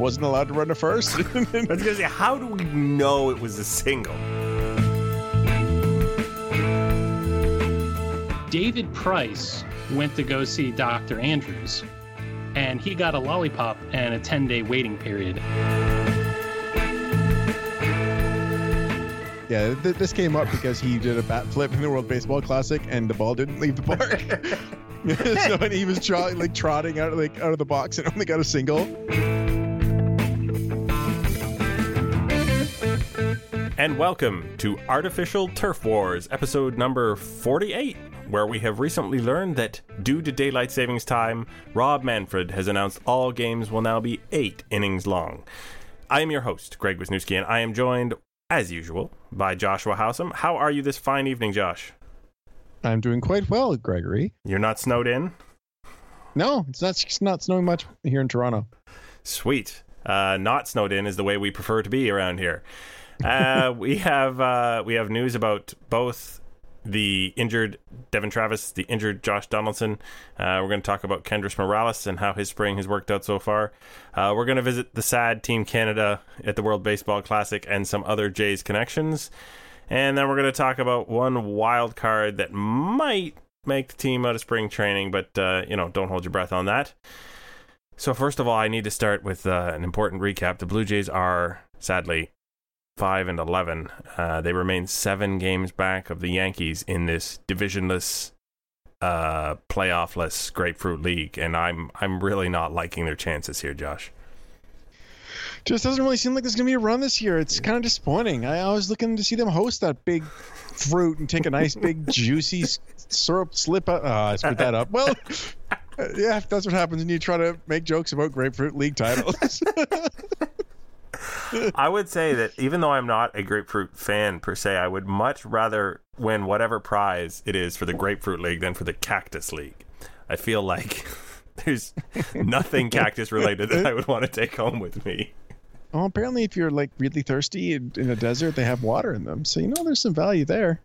wasn't allowed to run to first. I was gonna say, how do we know it was a single? David Price went to go see Dr. Andrews, and he got a lollipop and a 10 day waiting period. yeah, th- this came up because he did a bat flip in the World Baseball Classic, and the ball didn't leave the park. so and he was trot- like trotting out like out of the box and only got a single. And welcome to Artificial Turf Wars, episode number 48, where we have recently learned that due to daylight savings time, Rob Manfred has announced all games will now be eight innings long. I am your host, Greg Wisniewski, and I am joined, as usual, by Joshua Howsam. How are you this fine evening, Josh? I'm doing quite well, Gregory. You're not snowed in? No, it's not. It's not snowing much here in Toronto. Sweet. Uh, not snowed in is the way we prefer to be around here. Uh, we have uh, we have news about both the injured Devon Travis, the injured Josh Donaldson. Uh, we're going to talk about Kendrys Morales and how his spring has worked out so far. Uh, we're going to visit the sad Team Canada at the World Baseball Classic and some other Jays connections. And then we're going to talk about one wild card that might make the team out of spring training, but uh, you know, don't hold your breath on that. So first of all, I need to start with uh, an important recap. The Blue Jays are sadly five and eleven. Uh, they remain seven games back of the Yankees in this divisionless, uh, playoffless grapefruit league, and I'm I'm really not liking their chances here, Josh. Just doesn't really seem like there's gonna be a run this year. It's kind of disappointing. I, I was looking to see them host that big fruit and take a nice big juicy syrup slip. Out. Oh, I screwed that up. Well, uh, yeah, that's what happens when you try to make jokes about grapefruit league titles. I would say that even though I'm not a grapefruit fan per se, I would much rather win whatever prize it is for the grapefruit league than for the cactus league. I feel like there's nothing cactus related that I would want to take home with me. well, apparently, if you're like really thirsty in, in a desert, they have water in them, so you know there's some value there.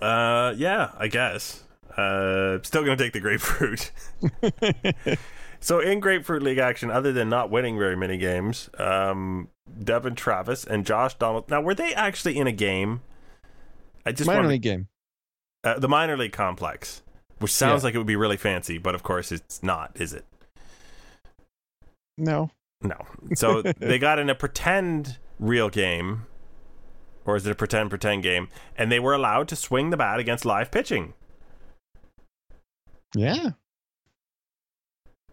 Uh, yeah, I guess. Uh, still gonna take the grapefruit. so in grapefruit league action, other than not winning very many games, um, Devon Travis and Josh Donald. Now, were they actually in a game? I just Minor wanted- league game. uh, the minor league complex, which sounds Yeah. like it would be really fancy, but of course it's not, is it? No, No. So they got in a pretend real game, or is it a pretend pretend game? And they were allowed to swing the bat against live pitching. yeah,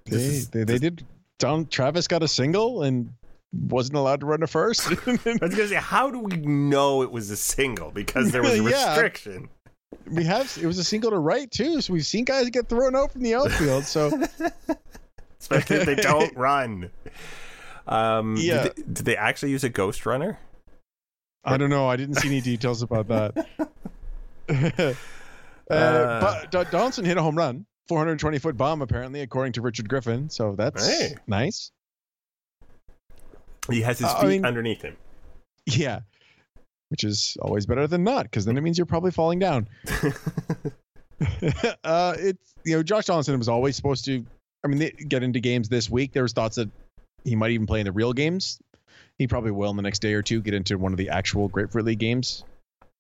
they, is- they they did. Don Travis got a single and wasn't allowed to run to first. I was gonna say, how do we know it was a single? Because there was a Yeah. restriction. we have it was a single to right too, so we've seen guys get thrown out from the outfield. So Especially if they don't run. Um, Yeah. Did they, did they actually use a ghost runner? I don't know. I didn't see any details about that. uh, Uh. but Don- Donaldson hit a home run, 420 foot bomb apparently, according to Richard Griffin. So that's Hey. nice. He has his Uh, I feet mean- underneath him. Yeah, which is always better than not, because then it means you're probably falling down. uh, it's you know Josh Donaldson was always supposed to. I mean, they get into games this week. There was thoughts that he might even play in the real games. He probably will in the next day or two get into one of the actual Grapefruit League games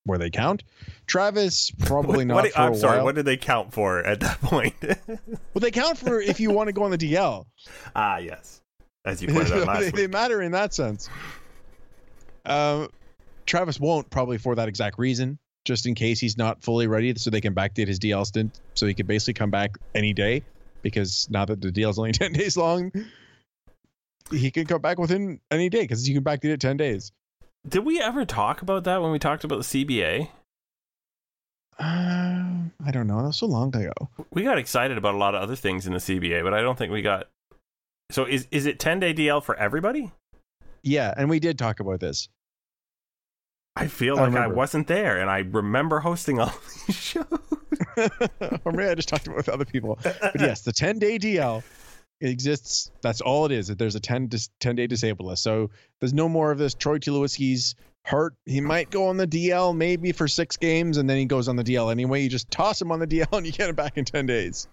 where they count. Travis probably What- not what- for I'm a sorry. while. What did they count for at that point? well, they count for if you want to go on the DL. ah, yes. As you pointed out last they, week. they matter in that sense. Um, Travis won't probably for that exact reason, just in case he's not fully ready, so they can backdate his DL stint, so he could basically come back any day. Because now that the DL is only ten days long, he can come back within any day because you can backdate it ten days. Did we ever talk about that when we talked about the CBA? Uh, I don't know. That was so long ago. We got excited about a lot of other things in the CBA, but I don't think we got. So is is it 10 day DL for everybody? Yeah, and we did talk about this. I feel I like I, remember. wasn't there, and I remember hosting all these shows. or maybe I just talked about it with other people. But yes, the 10 day DL it exists. That's all it is. That there's a 10 dis- 10 day disabled list. So there's no more of this. Troy Tulowitzki's hurt. He might go on the DL maybe for six games, and then he goes on the DL anyway. You just toss him on the DL and you get him back in 10 days.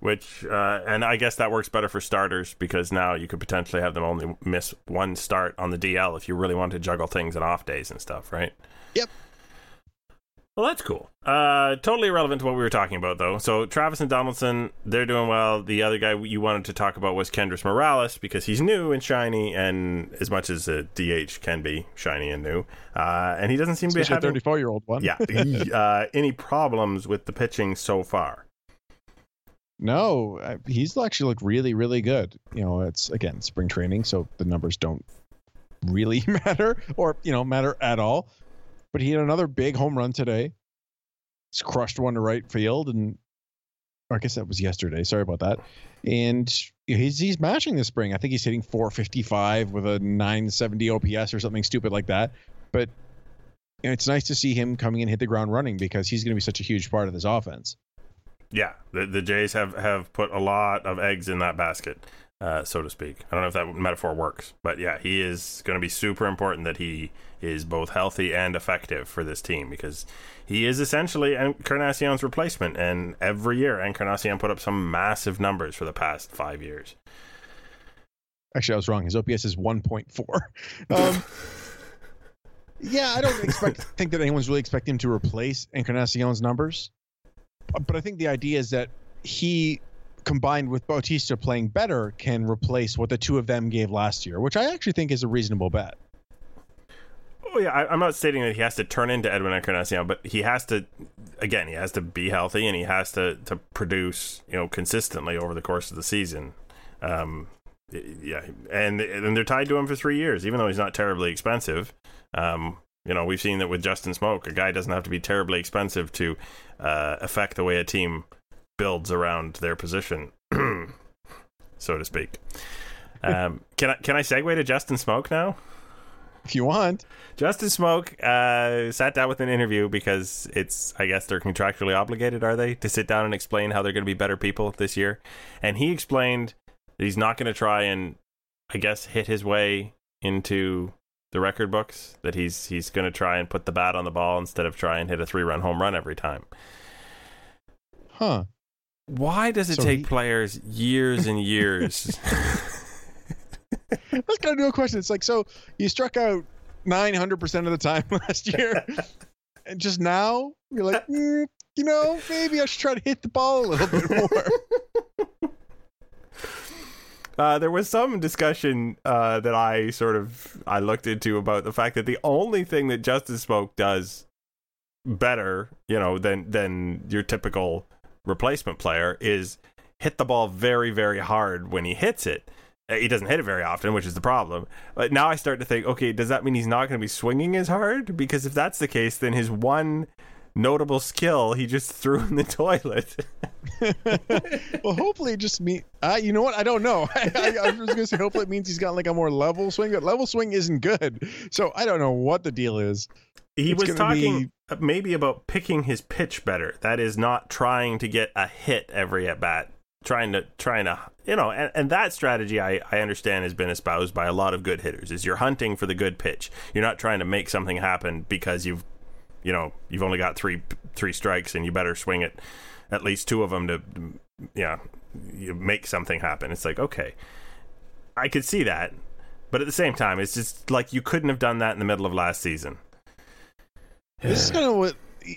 Which uh, and I guess that works better for starters because now you could potentially have them only miss one start on the DL if you really want to juggle things and off days and stuff, right? Yep. Well, that's cool. Uh, totally irrelevant to what we were talking about, though. So Travis and Donaldson, they're doing well. The other guy you wanted to talk about was Kendrys Morales because he's new and shiny, and as much as a DH can be shiny and new, uh, and he doesn't seem Especially to be a 34 year old one. yeah uh, any problems with the pitching so far. No, uh, he's actually looked really, really good. You know, it's again spring training, so the numbers don't really matter, or you know, matter at all. But he had another big home run today. He's crushed one to right field, and I guess that was yesterday. Sorry about that. And he's he's mashing this spring. I think he's hitting 455 with a 970 OPS or something stupid like that. But you know, it's nice to see him coming in hit the ground running because he's going to be such a huge part of this offense. Yeah, the the Jays have have put a lot of eggs in that basket, uh, so to speak. I don't know if that metaphor works, but yeah, he is going to be super important that he is both healthy and effective for this team because he is essentially Encarnacion's replacement, and every year Encarnacion put up some massive numbers for the past five years. Actually, I was wrong. His OPS is 1.4. Um, yeah, I don't expect think that anyone's really expecting him to replace Encarnacion's numbers, but I think the idea is that he, combined with Bautista playing better, can replace what the two of them gave last year, which I actually think is a reasonable bet. Oh yeah, I, am not stating that he has to turn into Edwin Encarnacion, but he has to. Again, he has to be healthy and he has to to produce, you know, consistently over the course of the season. Um, yeah, and and they're tied to him for three years, even though he's not terribly expensive. Um, you know, we've seen that with Justin Smoak. a guy doesn't have to be terribly expensive to uh, affect the way a team builds around their position, so to speak. Um, can I can I segue to Justin Smoak now? If you want, Justin Smoak uh, sat down with an interview because it's I guess they're contractually obligated, are they, to sit down and explain how they're going to be better people this year? And he explained that he's not going to try and I guess hit his way into the record books. That he's he's going to try and put the bat on the ball instead of try and hit a three run home run every time. huh? Why does it So take he- players years and years? That's kind of new question. It's like, so you struck out 900% of the time last year, and just now you're like, mm, you know, maybe I should try to hit the ball a little bit more. Uh, there was some discussion uh, that I sort of I looked into about the fact that the only thing that Justin Smoak does better, you know, than than your typical replacement player is hit the ball very very hard when he hits it. Uh, He doesn't hit it very often, which is the problem. But now I start to think, okay, does that mean he's not going to be swinging as hard? Because if that's the case, then his one notable skill he just threw in the toilet. well, hopefully it just me. Uh, you know what? I don't know. I, I, I was gonna say hopefully it means he's got like a more level swing, but level swing isn't good. So I don't know what the deal is. He It's was talking uh, maybe about picking his pitch better. That is not trying to get a hit every at bat. Trying to trying to you know, and, and that strategy I, I understand has been espoused by a lot of good hitters. Is you're hunting for the good pitch. You're not trying to make something happen because you've you know you've only got three three strikes and you better swing it at least two of them to yeah you make something happen. It's like okay, I could see that, but at the same time, it's just like you couldn't have done that in the middle of last season. This is kind of what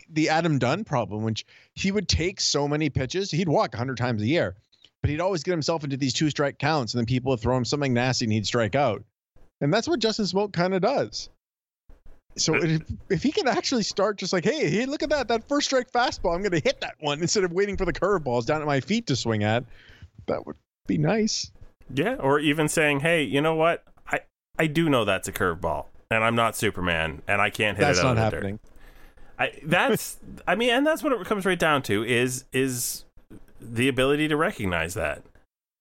the Adam Dunn problem, which he would take so many pitches, he'd walk 100 times a year, but he'd always get himself into these two strike counts, and then people would throw him something nasty and he'd strike out. And that's what Justin Smoak kind of does. So if, if he can actually start just like, hey, hey, look at that, that first strike fastball, I'm going to hit that one instead of waiting for the curveballs down at my feet to swing at, that would be nice. Yeah, or even saying, "Hey, you know what? I I do know that's a curveball, and I'm not Superman, and I can't hit That's it out not of the happening. dirt." I that's I mean, and that's what it comes right down to is is the ability to recognize that.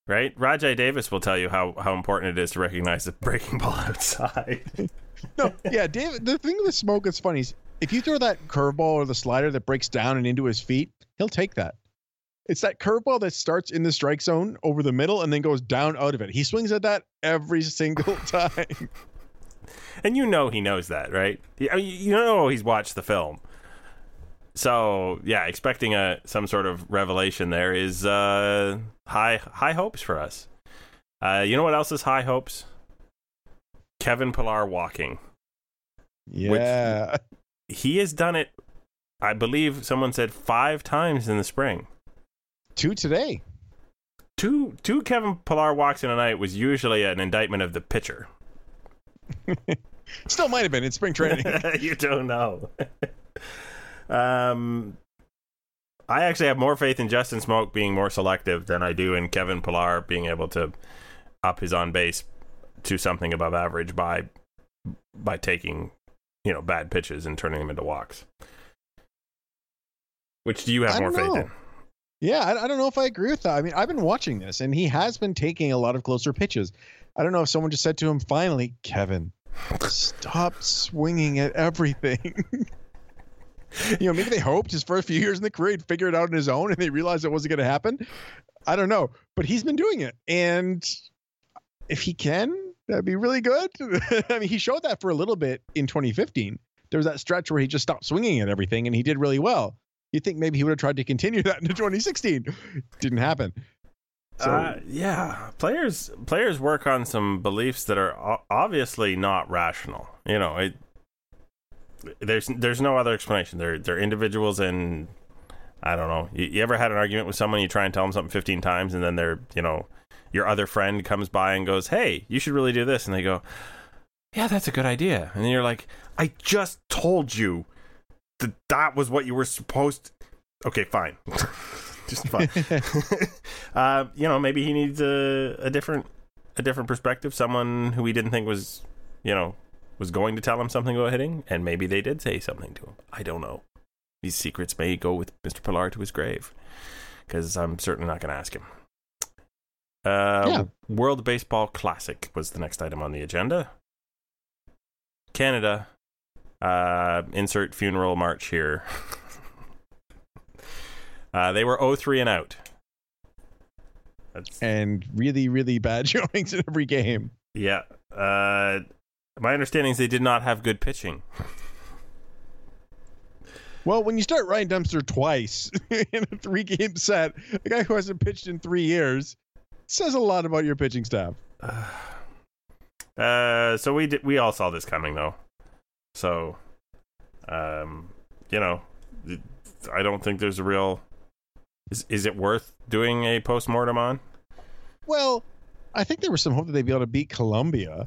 Right? Rajai Davis will tell you how, how important it is to recognize the breaking ball outside. No, yeah, David. The thing with Smoak that's funny is if you throw that curveball or the slider that breaks down and into his feet, he'll take that. It's that curveball that starts in the strike zone over the middle and then goes down out of it. He swings at that every single time. and you know he knows that, right? I mean, you know he's watched the film. So yeah, expecting a some sort of revelation there is uh, high high hopes for us. Uh, you know what else is high hopes? Kevin Pillar walking. Yeah. He has done it. I believe someone said five times in the spring. Two today. Two two Kevin Pillar walks in a night was usually an indictment of the pitcher. Still might have been in spring training. you don't know. um, I actually have more faith in Justin Smoak being more selective than I do in Kevin Pillar being able to up his on base to something above average by by taking you know bad pitches and turning them into walks. Which do you have more don't faith know. in? Yeah, I, I don't know if I agree with that. I mean, I've been watching this, and he has been taking a lot of closer pitches. I don't know if someone just said to him, finally, Kevin, stop swinging at everything. you know, maybe they hoped his first few years in the career he'd figure it out on his own, and they realized it wasn't going to happen. I don't know, but he's been doing it, and if he can, that'd be really good. I mean, he showed that for a little bit in 2015. There was that stretch where he just stopped swinging at everything, and he did really well. You think maybe he would have tried to continue that into 2016? Didn't happen. So uh, yeah, players players work on some beliefs that are obviously not rational. You know, it, there's there's no other explanation. They're they're individuals, and I don't know. You, you ever had an argument with someone? You try and tell them something 15 times, and then they're you know your other friend comes by and goes, "Hey, you should really do this," and they go, "Yeah, that's a good idea," and then you're like, "I just told you that that was what you were supposed." Okay, fine. just fine. uh, you know, maybe he needs a, a different a different perspective. Someone who he didn't think was, you know, was going to tell him something about hitting, and maybe they did say something to him. I don't know. These secrets may go with Mr. Pillar to his grave, because I'm certainly not going to ask him. Uh, Yeah. World Baseball Classic was the next item on the agenda. Canada, uh, insert funeral march here. uh, they were 0-3 and out. That's, and really, really bad showings in every game. yeah. Uh, my understanding is they did not have good pitching. Well, when you start Ryan Dempster twice in a three game set, a guy who hasn't pitched in three years, says a lot about your pitching staff. Uh, so we did, we all saw this coming though. So, um, you know, I don't think there's a real. Is is it worth doing a post mortem on? Well, I think there was some hope that they'd be able to beat Colombia.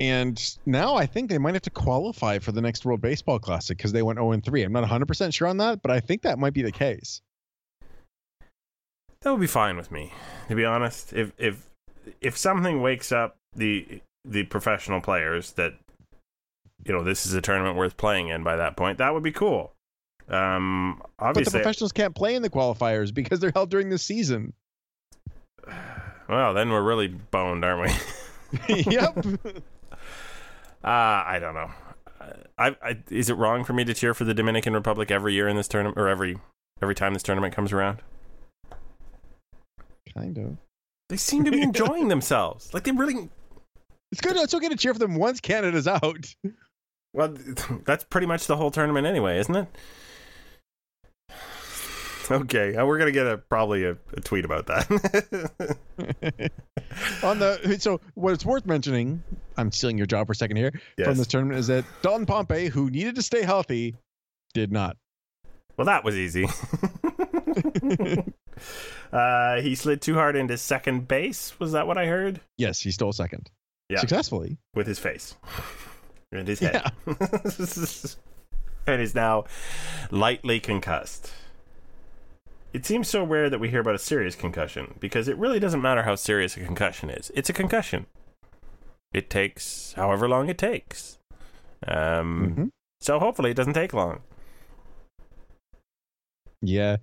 And now I think they might have to qualify for the next World Baseball Classic because they went 0 3. I'm not 100% sure on that, but I think that might be the case. That would be fine with me, to be honest. If if if something wakes up the the professional players that you know this is a tournament worth playing in by that point, that would be cool. Um, But the professionals can't play in the qualifiers because they're held during the season. well, then we're really boned, aren't we? yep. Uh, I don't know. I, I is it wrong for me to cheer for the Dominican Republic every year in this tournament, or every every time this tournament comes around? kind of. They seem to be enjoying themselves. Like they really. It's good. It's okay to cheer for them once Canada's out. Well, that's pretty much the whole tournament anyway, isn't it? Okay, uh, we're gonna get a probably a, a tweet about that. On the so what it's worth mentioning, I'm stealing your job for a second here Yes. from this tournament is that Dalton Pompey, who needed to stay healthy, did not. well, that was easy. uh, he slid too hard into second base. Was that what I heard? Yes, he stole second. Yeah. Successfully. with his face and his head, and is now lightly concussed. It seems so rare that we hear about a serious concussion because it really doesn't matter how serious a concussion is. It's a concussion. It takes however long it takes. Um, Mhm. So hopefully it doesn't take long. Yeah.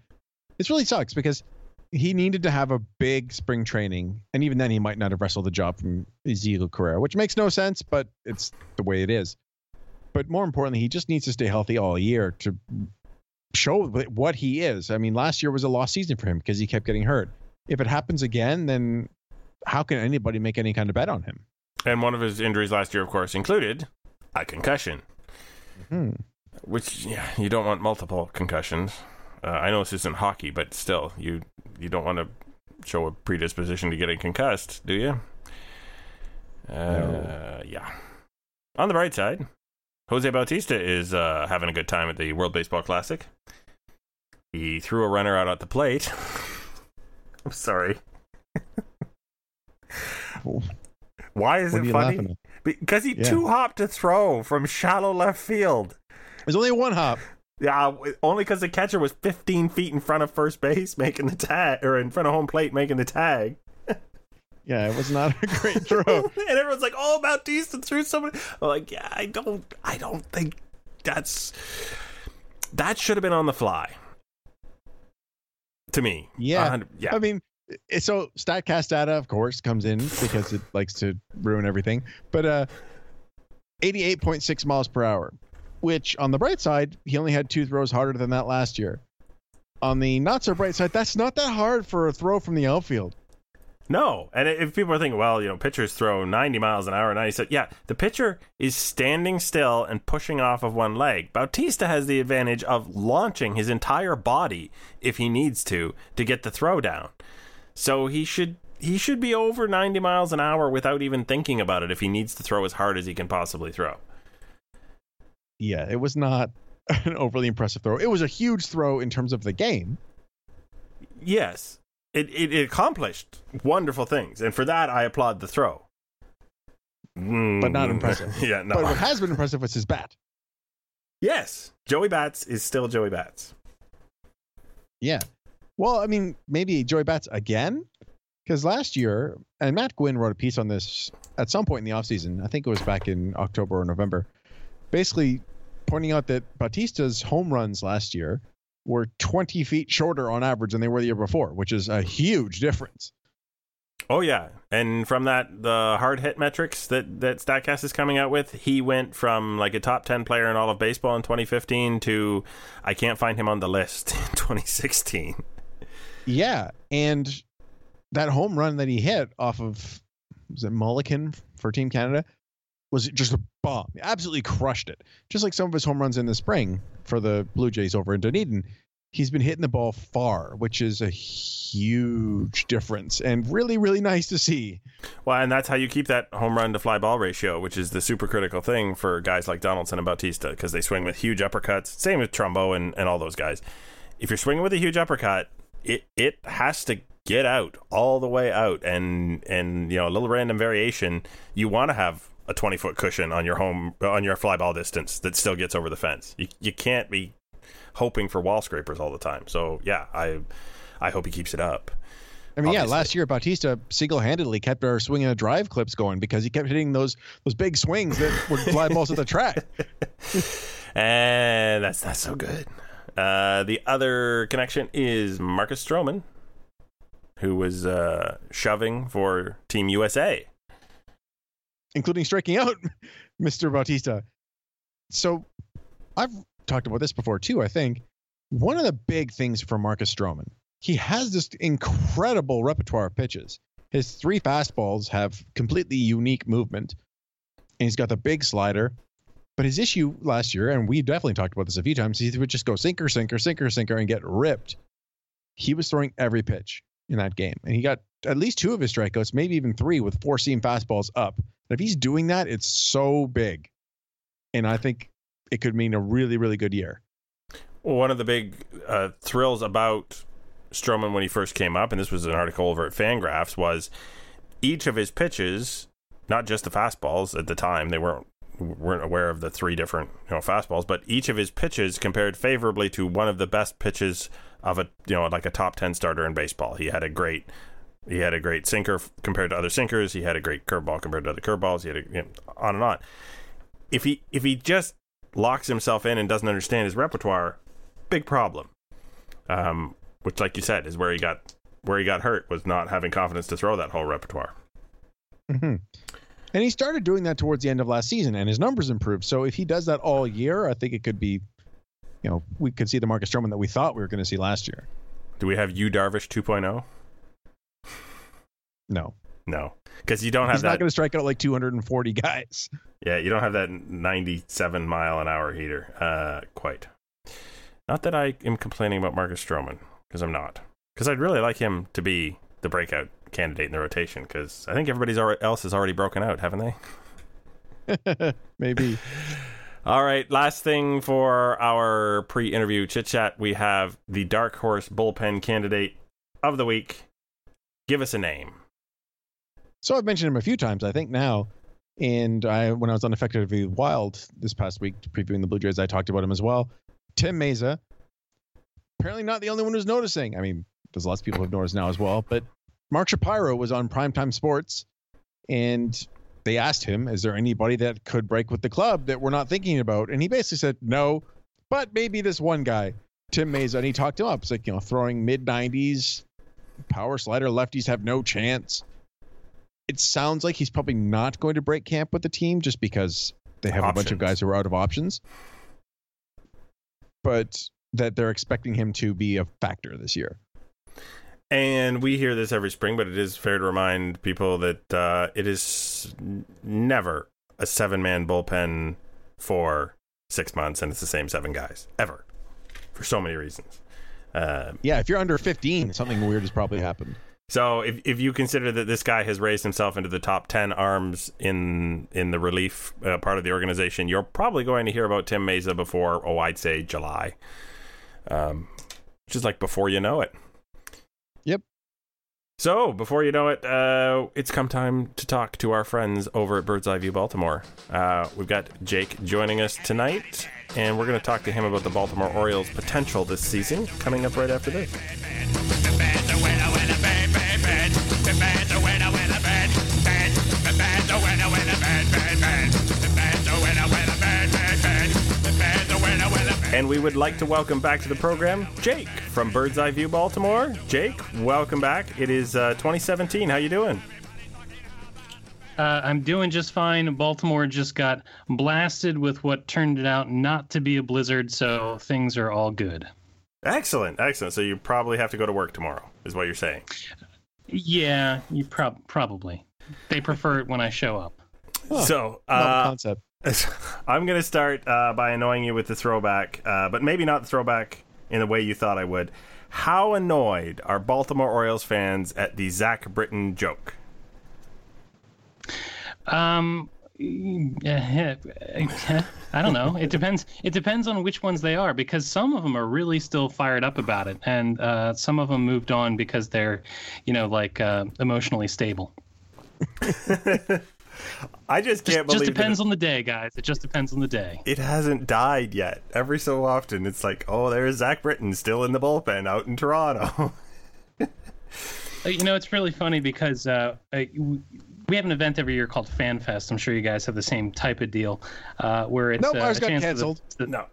This really sucks because he needed to have a big spring training, and even then he might not have wrestled the job from Ezekiel Carrera, which makes no sense, but it's the way it is. But more importantly, he just needs to stay healthy all year to show what he is. I mean, last year was a lost season for him because he kept getting hurt. If it happens again, then how can anybody make any kind of bet on him? And one of his injuries last year, of course, included a concussion. Hmm. Which yeah, you don't want multiple concussions. Uh, I know this isn't hockey, but still, you you don't want to show a predisposition to getting concussed, do you? Uh, No. Yeah. On the bright side, Jose Bautista is uh, having a good time at the World Baseball Classic. He threw a runner out at the plate. I'm sorry. Why is What it funny? Because he Yeah. two hopped to throw from shallow left field. There's only one hop. Yeah, only because the catcher was 15 feet in front of first base making the tag, or in front of home plate making the tag. Yeah, it was not a great throw. and everyone's like, "Oh, Bautista threw somebody." I'm like, yeah, I don't, I don't think that's that should have been on the fly. To me, Yeah. Yeah. I mean, so Statcast data, of course, comes in because it likes to ruin everything. But uh, 88.6 miles per hour, which on the bright side, he only had two throws harder than that last year. On the not so bright side, that's not that hard for a throw from the outfield. No, and if people are thinking, well, you know, pitchers throw 90 miles an hour, 97, yeah, the pitcher is standing still and pushing off of one leg. Bautista has the advantage of launching his entire body if he needs to to get the throw down. So he should he should be over 90 miles an hour without even thinking about it if he needs to throw as hard as he can possibly throw. Yeah, it was not an overly impressive throw. It was a huge throw in terms of the game. Yes, it, it, it accomplished wonderful things, and for that I applaud the throw. But not Mm, impressive. yeah, no. But what has been impressive was his bat. Yes, Joey Bats is still Joey Bats. Yeah. Well, I mean, maybe Joey Bats again? Because last year, and Matt Gwynn wrote a piece on this at some point in the offseason. I think it was back in October or November. Basically pointing out that Bautista's home runs last year were 20 feet shorter on average than they were the year before, which is a huge difference. Oh yeah, and from that the hard hit metrics that that Statcast is coming out with, he went from like a top ten player in all of baseball in 2015 to I can't find him on the list in 2016. Yeah. And that home run that he hit off of, was it Mulligan for Team Canada? Was just a bomb. He absolutely crushed it. Just like some of his home runs in the spring for the Blue Jays over in Dunedin. He's been hitting the ball far, which is a huge difference and really, really nice to see. Well, and that's how you keep that home run to fly ball ratio, which is the super critical thing for guys like Donaldson and Bautista because they swing with huge uppercuts. Same with Trumbo and, and all those guys. If you're swinging with a huge uppercut, it it has to get out all the way out, and and you know a little random variation. You want to have a 20 foot cushion on your home on your fly ball distance that still gets over the fence. You you can't be hoping for wall scrapers all the time. So yeah, I I hope he keeps it up. I mean, yeah, last year Bautista single-handedly kept our swinging a drive clips going because he kept hitting those those big swings that would fly balls at the track. And that's not so good. Uh, the other connection is Marcus Stroman, who was uh, shoving for Team USA. Including striking out Mr. Bautista. So I've talked about this before too, I think. One of the big things for Marcus Stroman, he has this incredible repertoire of pitches. His three fastballs have completely unique movement. And he's got the big slider. But his issue last year, and we definitely talked about this a few times, he would just go sinker, sinker, sinker, sinker, and get ripped. He was throwing every pitch in that game. And he got at least two of his strikeouts, maybe even three, with four seam fastballs up. And if he's doing that, it's so big. And I think it could mean a really, really good year. One of the big uh, thrills about Stroman when he first came up, and this was an article over at Fangraphs, was each of his pitches, not just the fastballs at the time, they weren't weren't aware of the three different you know fastballs, but each of his pitches compared favorably to one of the best pitches of a you know like a top ten starter in baseball. He had a great he had a great sinker compared to other sinkers. He had a great curveball compared to other curveballs. He had a, you know, on and on. If he if he just locks himself in and doesn't understand his repertoire, big problem. Um, which, like you said, is where he got where he got hurt was not having confidence to throw that whole repertoire. hmm And he started doing that towards the end of last season, and his numbers improved. So if he does that all year, I think it could be, you know, we could see the Marcus Stroman that we thought we were going to see last year. Do we have you Darvish 2.0? No. No. because you don't have He's that. not going to strike out like 240 guys. Yeah, you don't have that 97 mile an hour heater. Uh, quite. Not that I am complaining about Marcus Stroman, because I'm not. Because I'd really like him to be the breakout candidate in the rotation, because I think everybody else has already broken out, haven't they? Maybe. All right, last thing for our pre interview chit chat, we have the dark horse bullpen candidate of the week. Give us a name. So I've mentioned him a few times, I think now. And I, when I was on Effectively Wild this past week, previewing the Blue Jays, I talked about him as well. Tim Mayza. Apparently not the only one who's noticing. I mean, there's lots of people who've noticed now as well. But Mark Shapiro was on Primetime Sports, and they asked him, "Is there anybody that could break with the club that we're not thinking about?" And he basically said, "No, but maybe this one guy, Tim Mayza." And he talked him up. It's like you know, throwing mid 90s, power slider lefties have no chance it sounds like he's probably not going to break camp with the team just because they have options. a bunch of guys who are out of options. But that they're expecting him to be a factor this year. And we hear this every spring, but it is fair to remind people that uh, it is never a seven man bullpen for six months and it's the same seven guys ever for so many reasons. Uh, yeah, if you're under 15, something weird has probably happened. So if if you consider that this guy has raised himself into the top ten arms in in the relief uh, part of the organization, you're probably going to hear about Tim Mayza before oh I'd say July, um, is like before you know it. Yep. So before you know it, uh, it's come time to talk to our friends over at Bird's Eye View Baltimore. Uh, we've got Jake joining us tonight, and we're going to talk to him about the Baltimore Orioles' potential this season. Coming up right after this. And we would like to welcome back to the program Jake from Bird's Eye View Baltimore. Jake, welcome back. It is uh, 2017. How you doing? Uh, I'm doing just fine. Baltimore just got blasted with what turned out not to be a blizzard, so things are all good. Excellent, excellent. So you probably have to go to work tomorrow, is what you're saying. Yeah, you prob- probably. They prefer it when I show up. Huh, so, uh, concept. I'm going to start uh, by annoying you with the throwback, uh, but maybe not the throwback in the way you thought I would. How annoyed are Baltimore Orioles fans at the Zach Britton joke? Um, yeah, I don't know. It depends. It depends on which ones they are because some of them are really still fired up about it, and uh, some of them moved on because they're, you know, like uh, emotionally stable. I just can't just, believe. Just depends on the day, guys. It just depends on the day. It hasn't died yet. Every so often, it's like, oh, there's Zach Britton still in the bullpen out in Toronto. Uh, you know, it's really funny because uh, we have an event every year called FanFest. I'm sure you guys have the same type of deal, uh, where it's nope, uh, ours got canceled. The, the, no.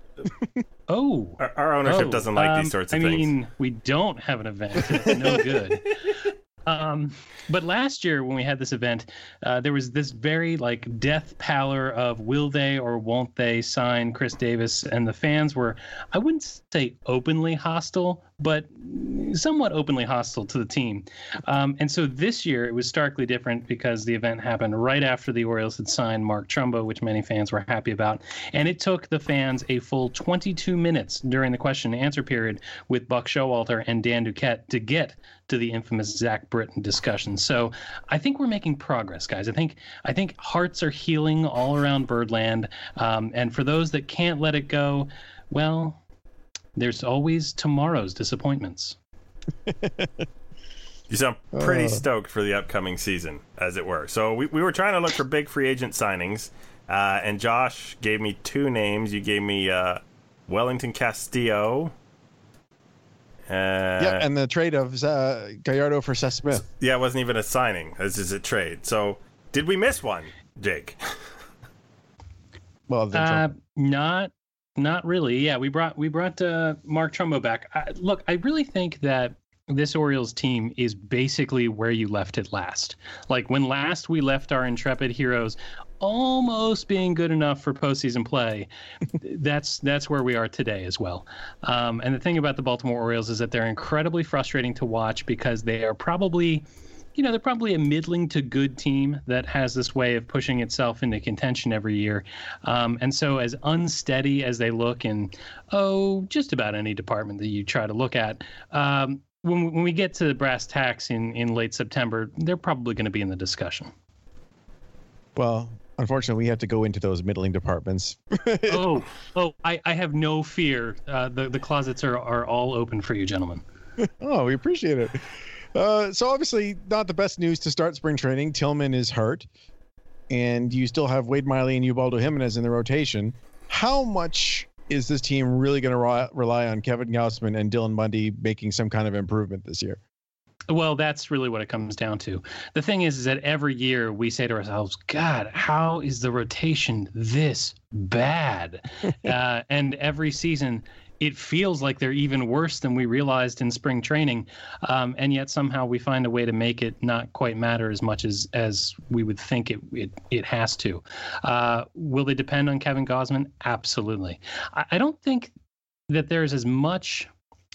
oh, our, our ownership oh, doesn't like um, these sorts of I things. I mean, we don't have an event. It's no good. Um, but last year when we had this event, uh, there was this very like death pallor of will they or won't they sign Chris Davis, and the fans were, I wouldn't say openly hostile, but somewhat openly hostile to the team. Um, and so this year it was starkly different because the event happened right after the Orioles had signed Mark Trumbo, which many fans were happy about. And it took the fans a full 22 minutes during the question and answer period with Buck Showalter and Dan Duquette to get to the infamous Zach Britton discussion. So I think we're making progress, guys. I think I think hearts are healing all around Birdland. Um, and for those that can't let it go, well, there's always tomorrow's disappointments. you sound pretty uh. stoked for the upcoming season, as it were. So we, we were trying to look for big free agent signings, uh, and Josh gave me two names. You gave me uh, Wellington Castillo. Uh, yeah, and the trade of uh, Gallardo for Seth Smith. Yeah, it wasn't even a signing. This is a trade. So did we miss one, Jake? well, uh, not not really. Yeah, we brought we brought uh, Mark Trumbo back. I, look, I really think that this Orioles team is basically where you left it last. Like when last we left our intrepid heroes almost being good enough for postseason play, that's that's where we are today as well. Um, and the thing about the Baltimore Orioles is that they're incredibly frustrating to watch because they are probably you know, they're probably a middling to good team that has this way of pushing itself into contention every year. Um, and so, as unsteady as they look in, oh, just about any department that you try to look at, um, when, when we get to the brass tacks in, in late September, they're probably going to be in the discussion. Well, unfortunately, we have to go into those middling departments. oh, oh, I, I have no fear. Uh, the, the closets are, are all open for you, gentlemen. oh, we appreciate it. Uh, so obviously, not the best news to start spring training. Tillman is hurt, and you still have Wade Miley and Ubaldo Jimenez in the rotation. How much is this team really going to re- rely on Kevin Gausman and Dylan Bundy making some kind of improvement this year? Well, that's really what it comes down to. The thing is, is that every year we say to ourselves, God, how is the rotation this bad? uh, and every season it feels like they're even worse than we realized in spring training, um, and yet somehow we find a way to make it not quite matter as much as as we would think it it, it has to. Uh, will they depend on Kevin Gausman? Absolutely. I, I don't think that there's as much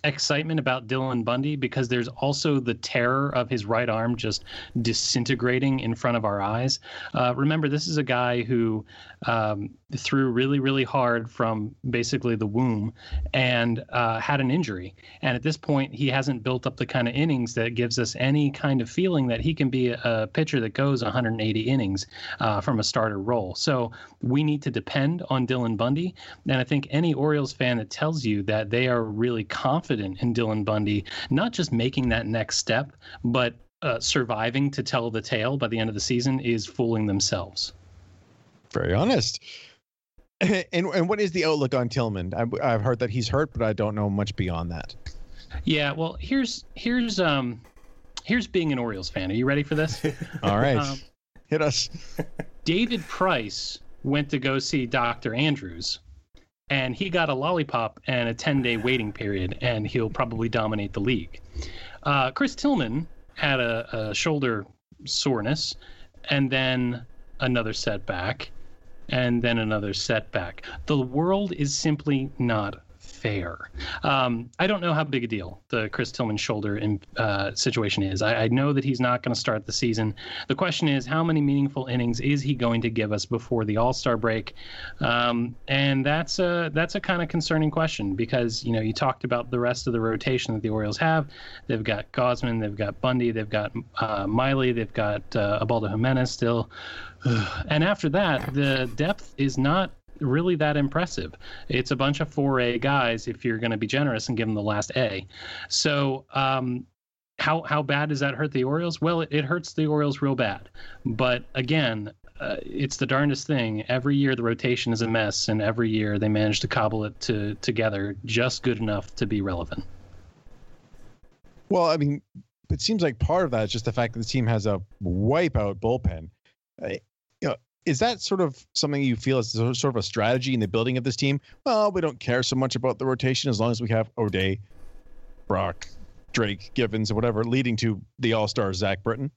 excitement about Dylan Bundy because there's also the terror of his right arm just disintegrating in front of our eyes. Uh, remember, this is a guy who um, threw really, really hard from basically the womb and uh, had an injury. And at this point, he hasn't built up the kind of innings that gives us any kind of feeling that he can be a, a pitcher that goes 180 innings uh, from a starter role. So we need to depend on Dylan Bundy. And I think any Orioles fan that tells you that they are really confident in Dylan Bundy, not just making that next step, but uh, surviving to tell the tale by the end of the season is fooling themselves. Very honest. And and what is the outlook on Tillman? I've, I've heard that he's hurt, but I don't know much beyond that. Yeah, well, here's here's um here's being an Orioles fan. Are you ready for this? All right, um, hit us. David Price went to go see Dr. Andrews, and he got a lollipop and a 10 day waiting period, and he'll probably dominate the league. Uh, Chris Tillman had a, a shoulder soreness, and then another setback, and then another setback. The world is simply not fair. Um, I don't know how big a deal the Chris Tillman shoulder in, uh, situation is. I, I, know that he's not going to start the season. The question is, how many meaningful innings is he going to give us before the All Star break? Um, and that's a that's a kind of concerning question because you know you talked about the rest of the rotation that the Orioles have. They've got Gausman, they've got Bundy, they've got uh, Miley, they've got uh, Ubaldo Jimenez still. and after that, the depth is not really that impressive. It's a bunch of 4A guys if you're going to be generous and give them the last A. So, um, how how bad does that hurt the Orioles? Well, it, it hurts the Orioles real bad. But again, uh, it's the darndest thing. Every year the rotation is a mess, and every year they manage to cobble it to, together just good enough to be relevant. Well, I mean, it seems like part of that is just the fact that the team has a wipeout bullpen. Is that sort of something you feel is sort of a strategy in the building of this team? Well, we don't care so much about the rotation as long as we have O'Day, Brach, Drake, Givens, or whatever, leading to the All Star Zach Britton.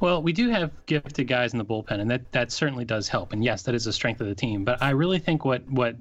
Well, we do have gifted guys in the bullpen, and that that certainly does help. And yes, that is a strength of the team. But I really think what what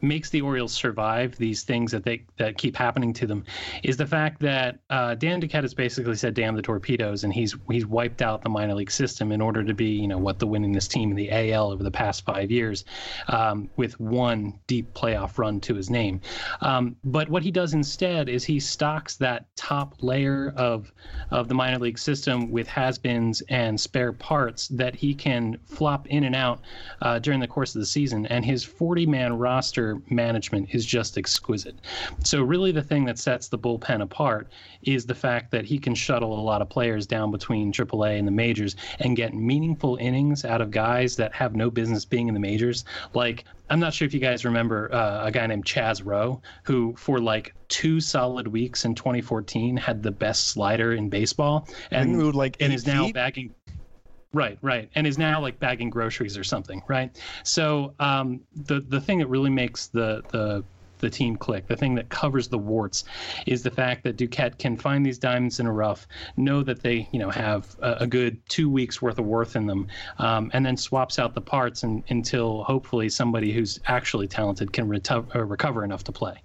makes the Orioles survive these things that they that keep happening to them is the fact that uh, Dan Duquette has basically said damn the torpedoes and he's he's wiped out the minor league system in order to be you know what the winningest team in the AL over the past five years um, with one deep playoff run to his name. Um, but what he does instead is he stocks that top layer of of the minor league system with has-beens and spare parts that he can flop in and out uh, during the course of the season. And his 40 man roster management is just exquisite. So, really, the thing that sets the bullpen apart is the fact that he can shuttle a lot of players down between AAA and the majors and get meaningful innings out of guys that have no business being in the majors. Like, I'm not sure if you guys remember uh, a guy named Chaz Roe, who for like two solid weeks in 2014 had the best slider in baseball, and moved like and is now feet? bagging Right, right, and is now like bagging groceries or something, right? So um, the the thing that really makes the the the team click, the thing that covers the warts, is the fact that Duquette can find these diamonds in a rough, know that they you know have a, a good two weeks worth of worth in them, um, and then swaps out the parts and, until hopefully somebody who's actually talented can uh, recover enough to play.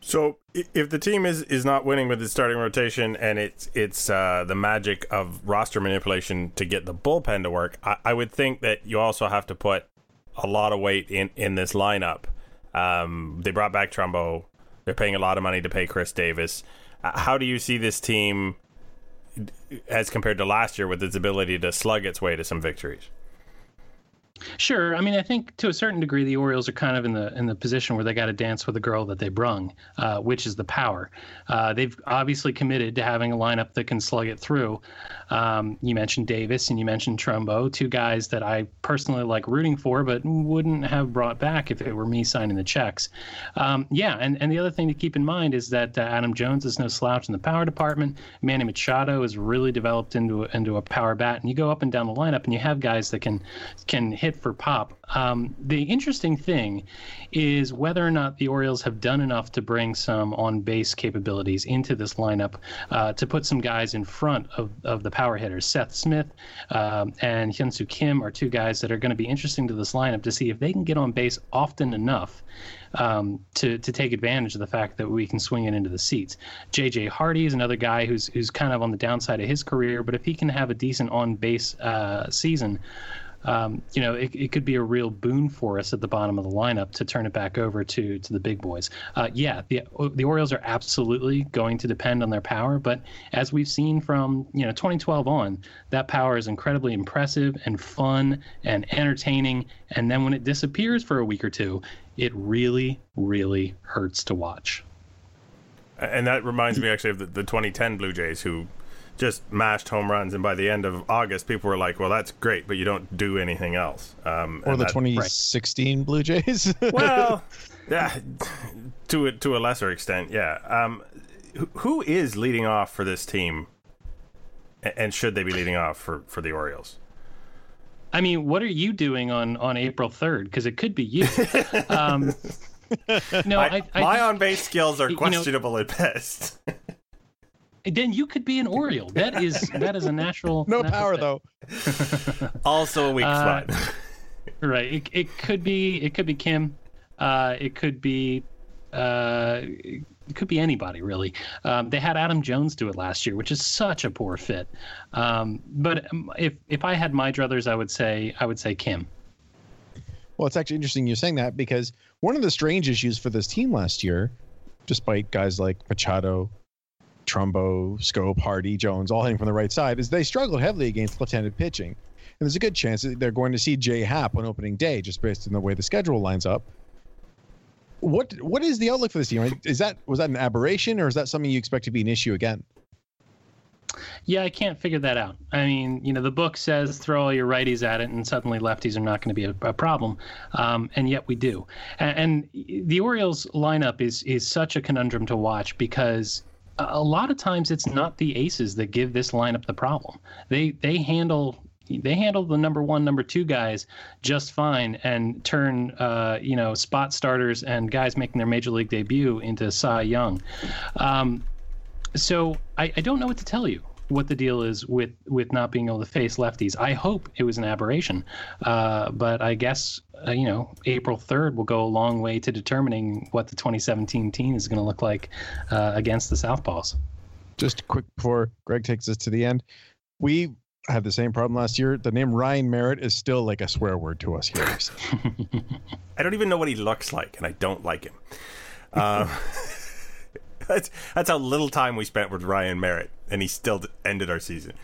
So if the team is, is not winning with its starting rotation and it's it's uh, the magic of roster manipulation to get the bullpen to work, I, I, would think that you also have to put a lot of weight in, in this lineup. Um, they brought back Trumbo. They're paying a lot of money to pay Chris Davis. Uh, how do you see this team as compared to last year with its ability to slug its way to some victories? Sure. I mean, I think to a certain degree, the Orioles are kind of in the in the position where they got to dance with the girl that they brung, uh, which is the power. Uh, they've obviously committed to having a lineup that can slug it through. Um, you mentioned Davis and you mentioned Trumbo, two guys that I personally like rooting for, but wouldn't have brought back if it were me signing the checks. Um, yeah, and, and the other thing to keep in mind is that uh, Adam Jones is no slouch in the power department. Manny Machado has really developed into into a power bat, and you go up and down the lineup, and you have guys that can can hit for pop. Um, the interesting thing is whether or not the Orioles have done enough to bring some on base capabilities into this lineup uh, to put some guys in front of, of the power hitters. Seth Smith um, and Hyunsoo Kim are two guys that are going to be interesting to this lineup to see if they can get on base often enough um, to to take advantage of the fact that we can swing it into the seats. J.J. Hardy is another guy who's who's kind of on the downside of his career, but if he can have a decent on base uh, season um, you know, it, it could be a real boon for us at the bottom of the lineup to turn it back over to to the big boys. Uh, yeah, the the Orioles are absolutely going to depend on their power, but as we've seen from you know 2012 on, that power is incredibly impressive and fun and entertaining. And then when it disappears for a week or two, it really, really hurts to watch. And that reminds me actually of the, the 2010 Blue Jays, who just mashed home runs, and by the end of August, people were like, "Well, that's great, but you don't do anything else." Um, or the that, 2016 right. Blue Jays. well, yeah, to a, to a lesser extent, yeah. Um, who is leading off for this team, and should they be leading off for for the Orioles? I mean, what are you doing on on April 3rd? Because it could be you. Um, no, I, I, my on base skills are questionable you know, at best then you could be an Oriole. That is that is a natural. no natural power though. also a weak uh, spot. right. It, it could be it could be Kim. Uh, it could be uh, it could be anybody really. Um, they had Adam Jones do it last year, which is such a poor fit. Um, but um, if if I had my druthers, I would say I would say Kim. Well, it's actually interesting you're saying that because one of the strange issues for this team last year, despite guys like Machado, Trumbo, Schoop, Hardy, Jones, all hitting from the right side, is they struggled heavily against left-handed pitching. And there's a good chance that they're going to see Jay Happ on opening day, just based on the way the schedule lines up. What what is the outlook for this team? Is that was that an aberration, or is that something you expect to be an issue again? Yeah, I can't figure that out. I mean, you know, the book says throw all your righties at it, and suddenly lefties are not going to be a, a problem, um, and yet we do. And, and, the Orioles lineup is is such a conundrum to watch because a lot of times it's not the aces that give this lineup the problem. They they handle they handle the number one, number two guys just fine, and turn uh, you know spot starters and guys making their major league debut into Cy Young. Um, so I, I don't know what to tell you what the deal is with with not being able to face lefties. I hope it was an aberration, uh, but I guess uh, you know April third will go a long way to determining what the 2017 team is going to look like uh, against the Southpaws. Just quick before Greg takes us to the end, we had the same problem last year. The name Ryan Merritt is still like a swear word to us here. I don't even know what he looks like, and I don't like him. That's that's how little time we spent with Ryan Merritt, and he still ended our season.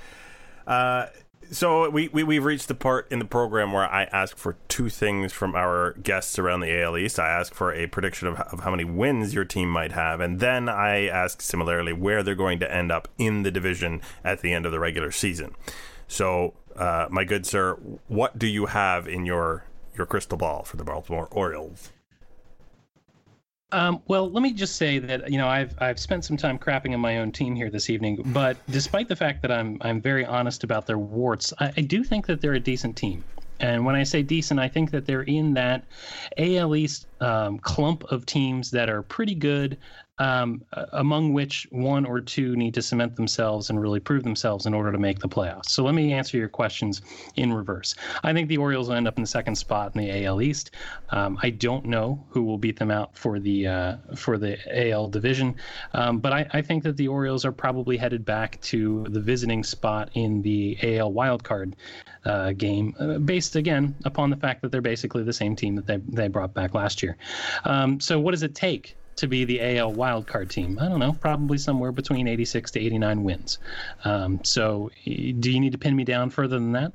Uh, so we, we we've reached the part in the program where I ask for two things from our guests around the AL East. I ask for a prediction of, of how many wins your team might have, and then I ask similarly where they're going to end up in the division at the end of the regular season. So, uh, my good sir, what do you have in your your crystal ball for the Baltimore Orioles? Um, well, let me just say that you know I've I've spent some time crapping on my own team here this evening, but despite the fact that I'm I'm very honest about their warts, I, I do think that they're a decent team. And when I say decent, I think that they're in that AL East um, clump of teams that are pretty good, um, among which one or two need to cement themselves and really prove themselves in order to make the playoffs. So let me answer your questions in reverse. I think the Orioles will end up in the second spot in the AL East. Um, I don't know who will beat them out for the uh, for the AL division, um, but I, I, think that the Orioles are probably headed back to the visiting spot in the AL wildcard uh, game, uh, based again upon the fact that they're basically the same team that they they brought back last year. Um, so what does it take to be the AL wildcard team? I don't know, probably somewhere between 86 to 89 wins. Um, so, do you need to pin me down further than that?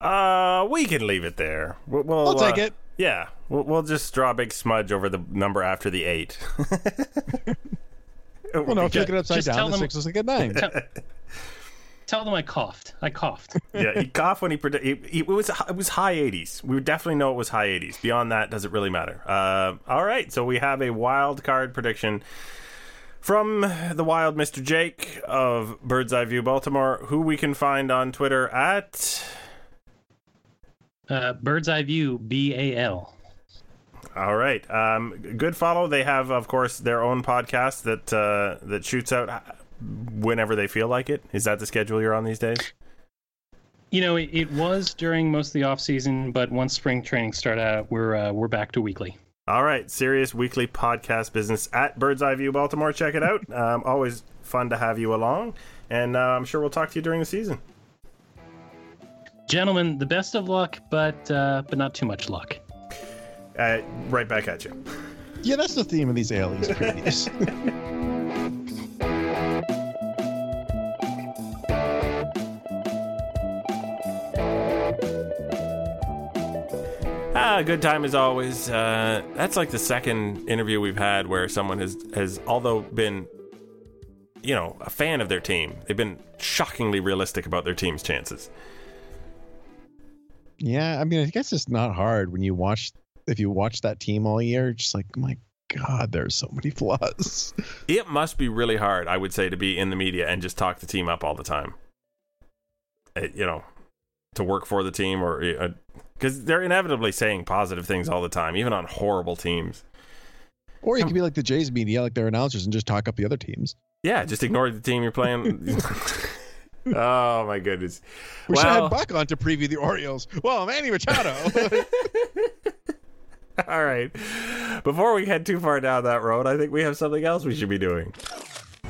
Uh, we can leave it there. We'll, we'll I'll take uh, it. Yeah, we'll, we'll just draw a big smudge over the number after the eight. Well, no, if you look it upside Just down, tell the them- six is a good nine. Tell them I coughed. I coughed. yeah, he coughed when he predicted. It was it was high 80s. We would definitely know it was high 80s. Beyond that, does it really matter? Uh, all right, so we have a wild card prediction from the wild Mr. Jake of Bird's Eye View Baltimore, who we can find on Twitter at. Uh, Bird's Eye View, B A L. All right, um, good follow. They have, of course, their own podcast that uh, that shoots out whenever they feel like it. Is that the schedule you're on these days? You know, it, it was during most of the off season, but once spring training started out, we're uh, we're back to weekly. All right, serious weekly podcast business at Bird's Eye View Baltimore. Check it out. Um, always fun to have you along, and uh, I'm sure we'll talk to you during the season. Gentlemen, the best of luck, but uh, but not too much luck. Uh, right back at you. yeah, that's the theme of these AL East previews. Ah, good time as always. Uh, that's like the second interview we've had where someone has has although been, you know, a fan of their team, they've been shockingly realistic about their team's chances. yeah, I mean, I guess it's not hard when you watch if you watch that team all year. Just like, my God, there's so many flaws. It must be really hard, I would say, to be in the media and just talk the team up all the time. Uh, you know, to work for the team or uh, because they're inevitably saying positive things all the time, even on horrible teams. Or you could be like the Jays media, like their announcers, and just talk up the other teams. Yeah, just ignore the team you're playing. oh my goodness! We should Well- have Buck on to preview the Orioles. Well, Manny Machado. All right. Before we head too far down that road, I think we have something else we should be doing.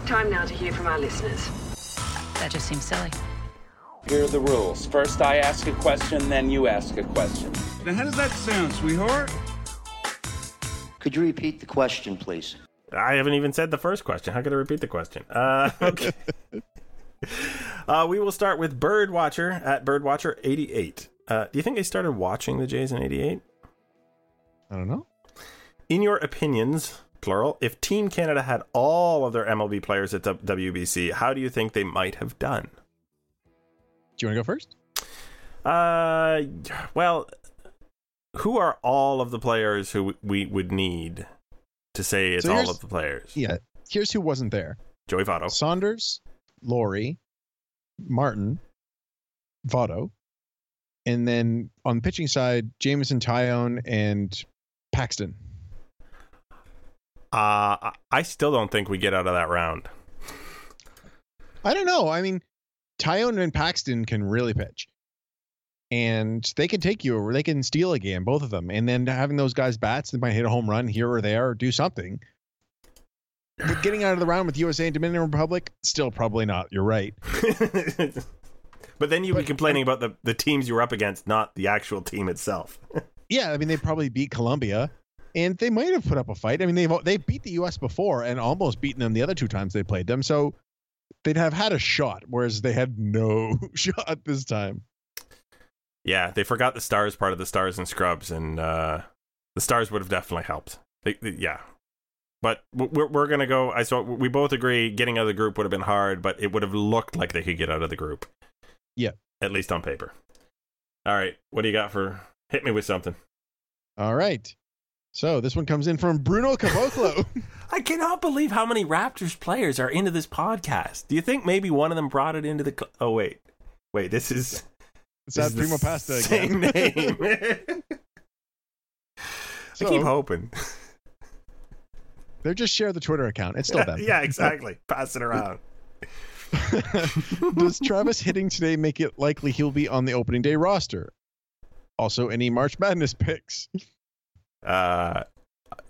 Time now to hear from our listeners. That just seems silly. Here are the rules. First, I ask a question, then you ask a question. Now, how does that sound, sweetheart? Could you repeat the question, please? I haven't even said the first question. How could I repeat the question? Uh, okay. uh, we will start with Birdwatcher at Birdwatcher88. Uh, do you think they started watching the Jays in 88? I don't know. In your opinions, plural, if Team Canada had all of their MLB players at W- WBC, how do you think they might have done? Do you want to go first? Uh, well, who are all of the players who we would need to say it's So all of the players? Yeah. Here's who wasn't there: Joey Votto. Saunders, Lawrie, Martin, Votto, and then on the pitching side, Jameson, Taillon, and Paxton. Uh, I- I still don't think we get out of that round. I don't know. I mean, Taillon and Paxton can really pitch. And they can take you or they can steal a game, both of them. And then having those guys bats, they might hit a home run here or there or do something. But getting out of the round with USA and Dominican Republic, still probably not. You're right. but then you'd be complaining about the, the teams you were up against, not the actual team itself. Yeah, I mean they probably beat Colombia, and they might have put up a fight. I mean they've they beat the U.S. before and almost beaten them the other two times they played them, so they'd have had a shot, whereas they had no shot this time. yeah, they forgot the stars part of the stars and scrubs, and uh, the stars would have definitely helped. They, they- yeah, but we're we're gonna go. I saw we both agree getting out of the group would have been hard, but it would have looked like they could get out of the group. Yeah. at least on paper. All right, what do you got for? Hit me with something. All right, so this one comes in from Bruno Caboclo. I cannot believe how many Raptors players are into this podcast. Do you think maybe one of them brought it into the? Cl- oh wait, wait. This is it's that is the Primo Pasta Same again. name. I keep hoping. They just share the Twitter account. It's still them. yeah, exactly. Pass it around. Does Travis hitting today make it likely he'll be on the opening day roster? Also, any March Madness picks? Uh,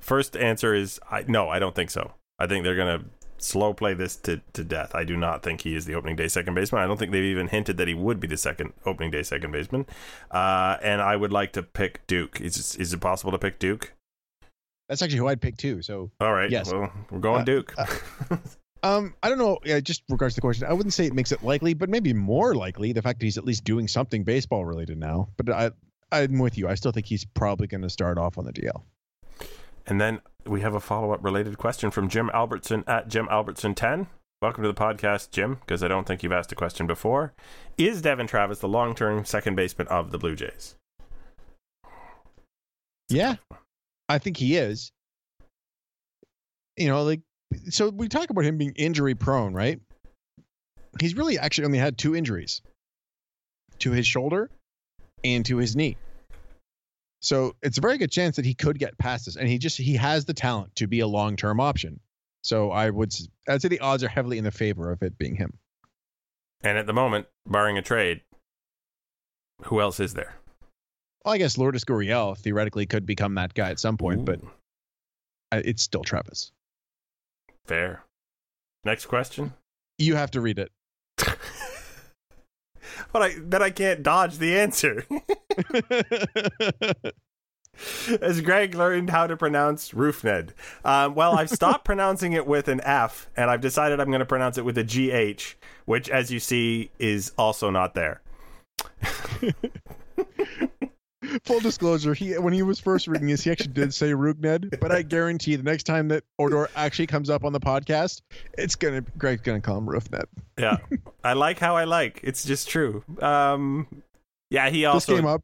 first answer is I, no. I don't think so. I think they're gonna slow play this to, to death. I do not think he is the opening day second baseman. I don't think they've even hinted that he would be the second opening day second baseman. Uh, and I would like to pick Duke. Is is it possible to pick Duke? That's actually who I'd pick too. So, All right. Yes. Well, we're going Uh, Duke. um, I don't know. Yeah, just regards to the question, I wouldn't say it makes it likely, but maybe more likely the fact that he's at least doing something baseball related now. But I, I'm with you. I still think he's probably going to start off on the DL. And then we have a follow up related question from Jim Albertson at Jim Albertson 10. Welcome to the podcast, Jim, because I don't think you've asked a question before. Is Devon Travis the long term second baseman of the Blue Jays? Yeah, I think he is. You know, like, so we talk about him being injury prone, right? He's really actually only had two injuries to his shoulder and to his knee. So it's a very good chance that he could get past this. And he just, he has the talent to be a long term option. So I would, I'd say the odds are heavily in the favor of it being him. And at the moment, barring a trade, who else is there? Well, I guess Lourdes Gurriel theoretically could become that guy at some point, but Ooh, uh, it's still Travis. fair. Next question. You have to read it. But I bet I can't dodge the answer. As Greg learned how to pronounce RoofNed. Um, well, I've stopped pronouncing it with an F, and I've decided I'm going to pronounce it with a GH, which, as you see, is also not there. Full disclosure, he when he was first reading this, he actually did say Rugned, but I guarantee the next time that Odor actually comes up on the podcast, it's gonna Greg's gonna call him Roofnet. Yeah, I like how I like. It's just true. Um, yeah, he also This came up.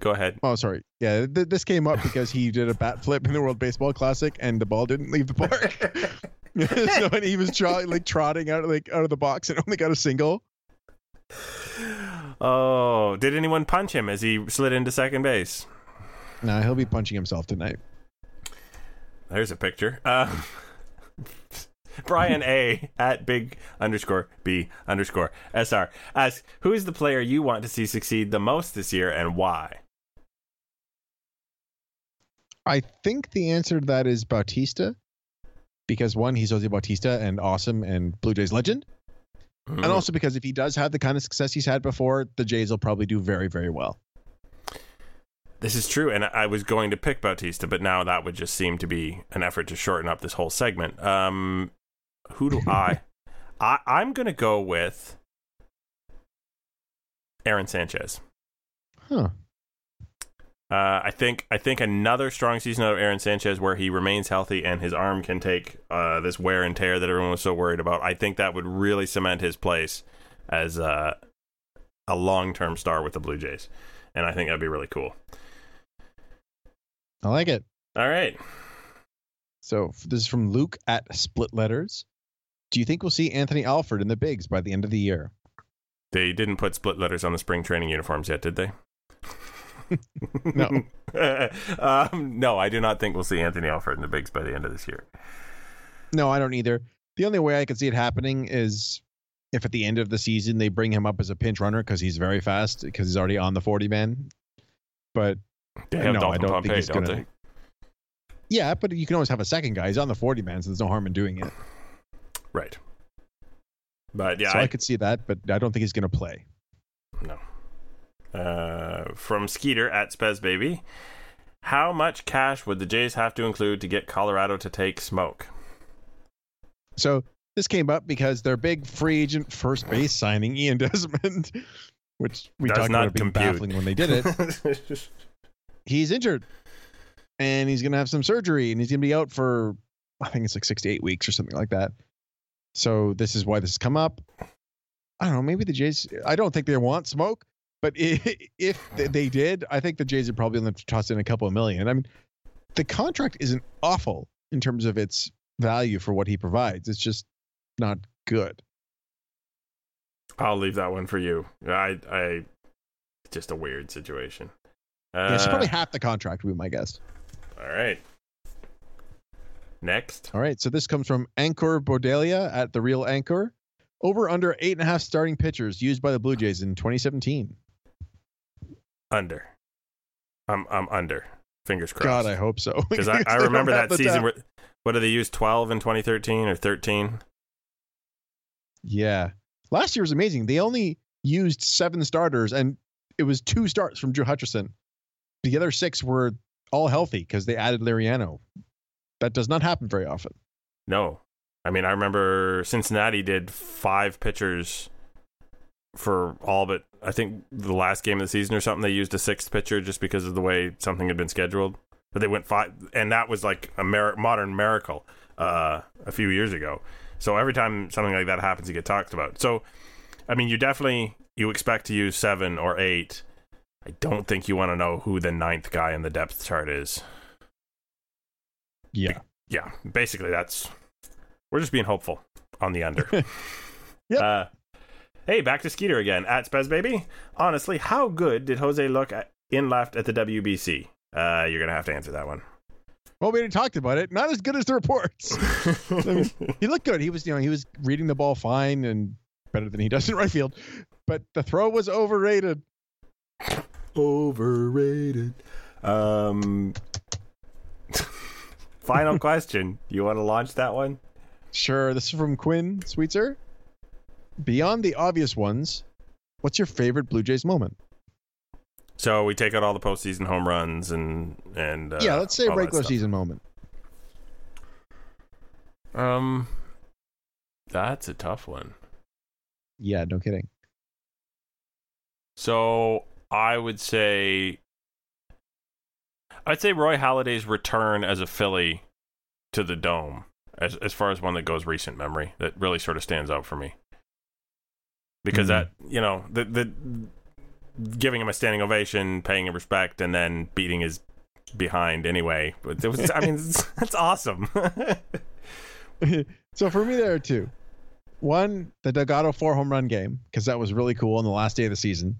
Go ahead. Oh, sorry. Yeah, th- this came up because he did a bat flip in the World Baseball Classic, and the ball didn't leave the park. so and he was like trotting out like out of the box and only got a single. Oh, did anyone punch him as he slid into second base? Nah, he'll be punching himself tonight. There's a picture. Uh, Brian A at big underscore B underscore SR asks, Who is the player you want to see succeed the most this year and why? I think the answer to that is Bautista, because one, he's Jose Bautista and awesome and Blue Jays legend. Hmm. and also because if he does have the kind of success he's had before, the Jays will probably do very, very well. This is true, and I was going to pick Bautista, but now that would just seem to be an effort to shorten up this whole segment. Um, who do I? I I'm gonna go with Aaron Sanchez. Huh. Uh, I think I think another strong season out of Aaron Sanchez where he remains healthy and his arm can take uh, this wear and tear that everyone was so worried about. I think that would really cement his place as uh, a long term star with the Blue Jays, and I think that'd be really cool. I like it. All right, So this is from Luke at Split Letters. Do you think we'll see Anthony Alford in the bigs by the end of the year? they didn't put split letters on the spring training uniforms yet, did they? No. um, no, I do not think we'll see Anthony Alford in the bigs by the end of this year. No, I don't either. The only way I could see it happening is if at the end of the season they bring him up as a pinch runner because he's very fast because he's already on the 40 man. But They have no, Dalton I don't Pompey, think he's don't gonna. they? Yeah, but you can always have a second guy. He's on the 40 man, so there's no harm in doing it. Right. But yeah, so I, I, could see that, but I don't think he's going to play. No. Uh, from Skeeter at Spez Baby. How much cash would the Jays have to include to get Colorado to take Smoak? So this came up because their big free agent first base signing, Ian Desmond, which we Does talked about being baffling when they did it. he's injured and he's going to have some surgery and he's going to be out for i think it's like six to eight weeks or something like that so this is why this has come up i don't know maybe the jays i don't think they want Smoak but i- if they did i think the jays would probably have to toss in a couple of million i mean the contract isn't awful in terms of its value for what he provides it's just not good I'll leave that one for you. I, I, just a weird situation. Uh, yeah, she's probably half the contract. Would be my guess. all right. Next. All right, so this comes from Anchor Bordelia at the Real Anchor. Over under eight and a half starting pitchers used by the Blue Jays in 2017. Under. I'm I'm under. Fingers crossed. God, I hope so. Because I, I remember that season talent. where what did they use? Twelve in twenty thirteen or thirteen? Yeah. Last year was amazing. They only used seven starters, and it was two starts from Drew Hutchison. The other six were all healthy because they added Liriano. That does not happen very often. No. I mean I remember Cincinnati did five pitchers for all but I think the last game of the season or something they used a sixth pitcher just because of the way something had been scheduled. But they went five and that was like a mer- modern miracle uh, a few years ago. So every time something like that happens you get talked about. So I mean you definitely you expect to use 7 or 8. I don't think you want to know who the ninth guy in the depth chart is. Yeah. yeah, basically that's we're just being hopeful on the under. Yep. Uh, hey, back to Skeeter again at Spez Baby. Honestly, how good did Jose look at, in left at the WBC? Uh, you're gonna have to answer that one. Well, we already talked about it. Not as good as the reports. I mean, he looked good. He was, you know, he was reading the ball fine and better than he does in right field. But the throw was overrated. Overrated. Um. Final question. You want to launch that one? Sure. This is from Quinn Sweetser. Beyond the obvious ones, what's your favorite Blue Jays moment? So we take out all the postseason home runs and and uh, yeah, let's say regular season moment. Um, that's a tough one. Yeah, no kidding. So I would say, I'd say Roy Halladay's return as a Philly to the dome, as as far as one that goes recent memory, that really sort of stands out for me. Because Mhm. that you know the the giving him a standing ovation, paying him respect, and then beating his behind anyway. But it was, I mean, that's awesome. so for me, there are two. One, the Delgado four home run game, because that was really cool on the last day of the season.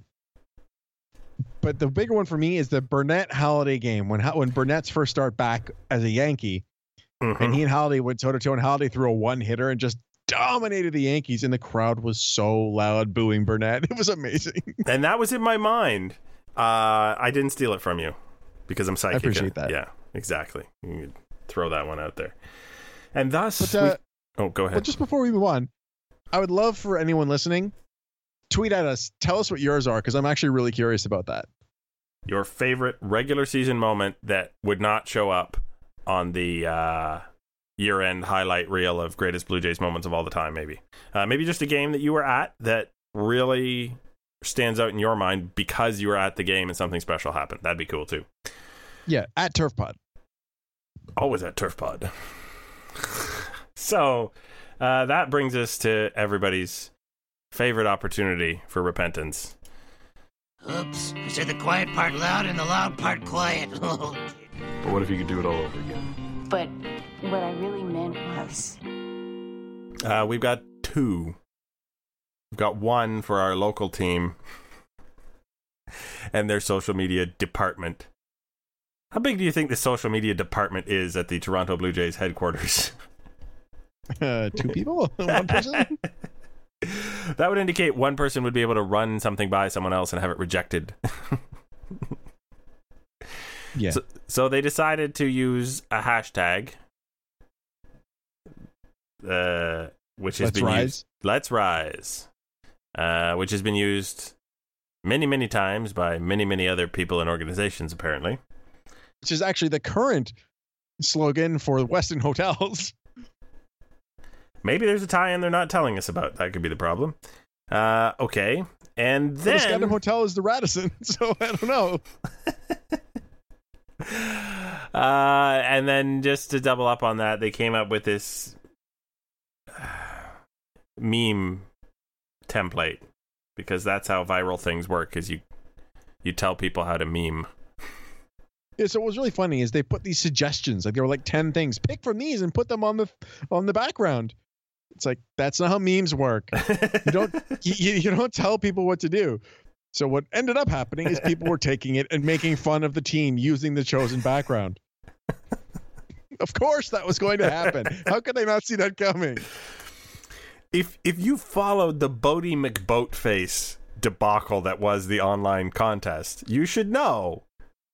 But the bigger one for me is the Burnett Halladay game when when Burnett's first start back as a Yankee, Mhm. and he and Halladay went toe to toe, and Halladay threw a one hitter and just dominated the Yankees, and the crowd was so loud booing Burnett. It was amazing. and that was in my mind. Uh, I didn't steal it from you because I'm psychic. I appreciate that. Yeah, exactly. You could throw that one out there. And thus, But, uh, we- oh, go ahead. Well, just before we move on, I would love for anyone listening, tweet at us, tell us what yours are, because I'm actually really curious about that. Your favorite regular season moment that would not show up on the uh, year-end highlight reel of greatest Blue Jays moments of all the time. Maybe, uh, maybe just a game that you were at that really stands out in your mind because you were at the game and something special happened. That'd be cool too. Yeah, at Turf Pod. always at Turf Pod. so uh, that brings us to everybody's favorite opportunity for repentance. Oops, I said the quiet part loud and the loud part quiet. But what if you could do it all over again? But what I really meant was. Uh, we've got two. We've got one for our local team and their social media department. How big do you think the social media department is at the Toronto Blue Jays headquarters? Uh, two people? One person? that would indicate one person would be able to run something by someone else and have it rejected. Yeah. So, so they decided to use a hashtag, uh, which has Let's been rise. used. Let's rise, uh, which has been used many, many times by many, many other people and organizations. Apparently, Which is actually the current slogan for Westin Hotels. maybe there's a tie-in they're not telling us about. That could be the problem. Uh, okay, and then The then Hotel is the Radisson, so I don't know. Uh, and then just to double up on that, they came up with this meme template because that's how viral things work. Is you you tell people how to meme. Yeah, so what was really funny is they put these suggestions, like there were like ten things. Pick from these and put them on the on the background. It's like that's not how memes work. You don't you you don't tell people what to do. So what ended up happening is people were taking it and making fun of the team using the chosen background. of course that was going to happen. How could they not see that coming? If if you followed the Boaty McBoatface debacle that was the online contest, you should know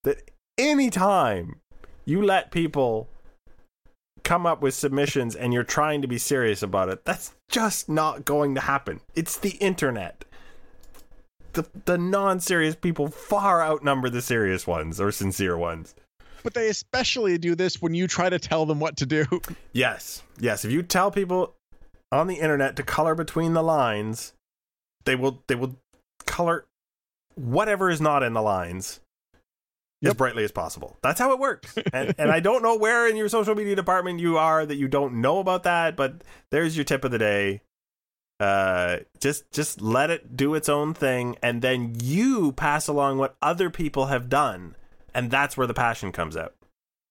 that anytime you let people come up with submissions and you're trying to be serious about it, that's just not going to happen. It's the internet. The the non-serious people far outnumber the serious ones or sincere ones. But they especially do this when you try to tell them what to do. Yes. Yes, if you tell people on the internet to color between the lines, they will they will color whatever is not in the lines as brightly as possible. That's how it works. And, and I don't know where in your social media department you are that you don't know about that, but there's your tip of the day. Uh, just just let it do its own thing, and then you pass along what other people have done, and that's where the passion comes out.